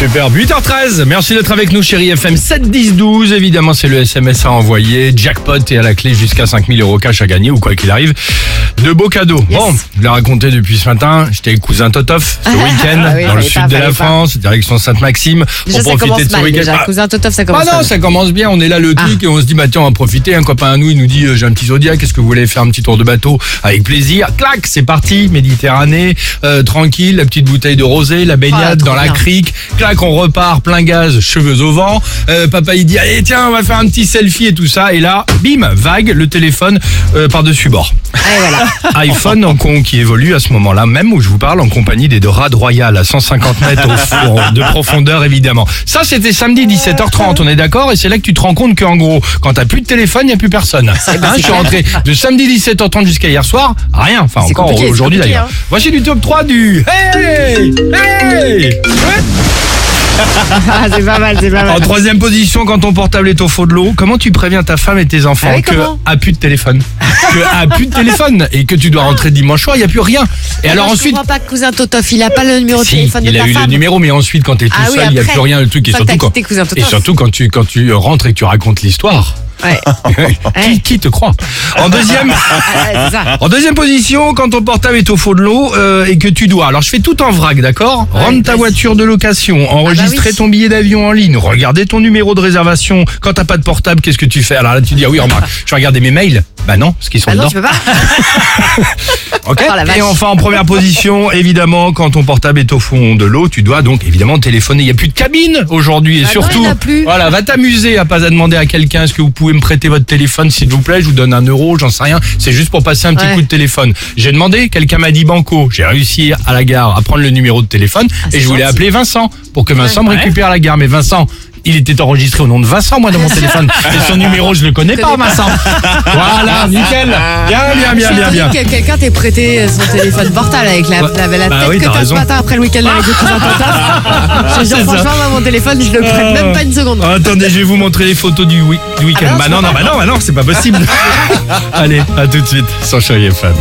Superbe. 8h13. Merci d'être avec nous, chérie FM 7 10 12. Évidemment, c'est le SMS à envoyer. Jackpot et à la clé jusqu'à 5000 euros cash à gagner ou quoi qu'il arrive. De beaux cadeaux. Bon, je l'ai raconté depuis ce matin. J'étais avec cousin Totov ce week-end Ah oui, dans le sud pas, de la pas. France, direction Sainte-Maxime. Profitait commence de ce week-end. Ah, Cousin Totov, ça ah commence non, mal. ça commence bien. On est là le truc et on se dit, bah tiens, on va profiter. Un copain à nous, il nous dit, euh, j'ai un petit zodiac. Qu'est-ce que vous voulez faire un petit tour de bateau avec plaisir Clac, c'est parti. Méditerranée, euh, tranquille, la petite bouteille de rosé, la baignade Ah, trop dans la crique. Clac, on repart, plein gaz, cheveux au vent. Euh, papa, il dit, allez, tiens, on va faire un petit selfie et tout ça. Et là, bim, vague, le téléphone euh, par-dessus bord. Allez, voilà. iPhone en con qui évolue à ce moment-là, même où je vous parle en compagnie des deux rades royales à 150 mètres au fond de profondeur évidemment. Ça c'était samedi 17h30, on est d'accord Et c'est là que tu te rends compte qu'en gros, quand t'as plus de téléphone, il n'y a plus personne. Hein, je suis rentré de samedi 17h30 jusqu'à hier soir, rien. Enfin encore aujourd'hui d'ailleurs. hein. Voici du top 3 du Hey Hey Ouais. Ah, c'est pas mal, c'est pas En mal. troisième position, quand ton portable est au fond de l'eau, comment tu préviens ta femme et tes enfants Ah oui, que a plus de téléphone Que a plus de téléphone et que tu dois rentrer dimanche soir, il n'y a plus rien. Et alors Moi, ensuite, Je comprends pas que cousin Totov, il a pas le numéro de téléphone de il a eu le numéro, mais ensuite quand t'es tout Ah oui, seul, il n'y a plus rien, le truc. Et surtout, quand, et surtout quand tu quand tu rentres et que tu racontes l'histoire. Ouais. qui, qui te croit En deuxième. Ah, ouais. En deuxième position, quand ton portable est au fond de l'eau euh, et que tu dois, alors je fais tout en vrac, d'accord Rendre ta vas-y. voiture de location, enregistrer oui. ton billet d'avion en ligne, regarder ton numéro de réservation. Quand t'as pas de portable, qu'est-ce que tu fais Alors là, tu dis ah oui, remarque, je vais regarder mes mails. Bah non, parce qu'ils sont Ah non, dedans. tu peux pas. Ok. Oh et enfin en première position, évidemment, quand ton portable est au fond de l'eau, tu dois donc évidemment téléphoner. Il n'y a plus de cabine aujourd'hui et Ah surtout, plus. voilà, va t'amuser à pas à demander à quelqu'un est-ce que vous pouvez me prêter votre téléphone s'il vous plaît, je vous donne un euro, j'en sais rien. C'est juste pour passer un petit Ouais. coup de téléphone. J'ai demandé, quelqu'un m'a dit banco. J'ai réussi à la gare à prendre le numéro de téléphone Ah, et je voulais gentil. appeler Vincent pour que Vincent me récupère à la gare. Mais Vincent. Il était enregistré au nom de Vincent, moi, dans mon téléphone. Et son numéro, je le connais pas. Vincent. Voilà, nickel. Bien, bien, bien, bien, bien. Que quelqu'un t'ait prêté son téléphone portable avec la, la, la Bah tête oui, que t'as ce matin après le week-end avec. Je franchement, moi, mon téléphone, je le prête même pas une seconde. Ah, attendez, je vais vous montrer les photos du, du week-end. Ah bah non, non, bah non, bah non, c'est pas possible. Allez, à tout de suite sur Chérie FM.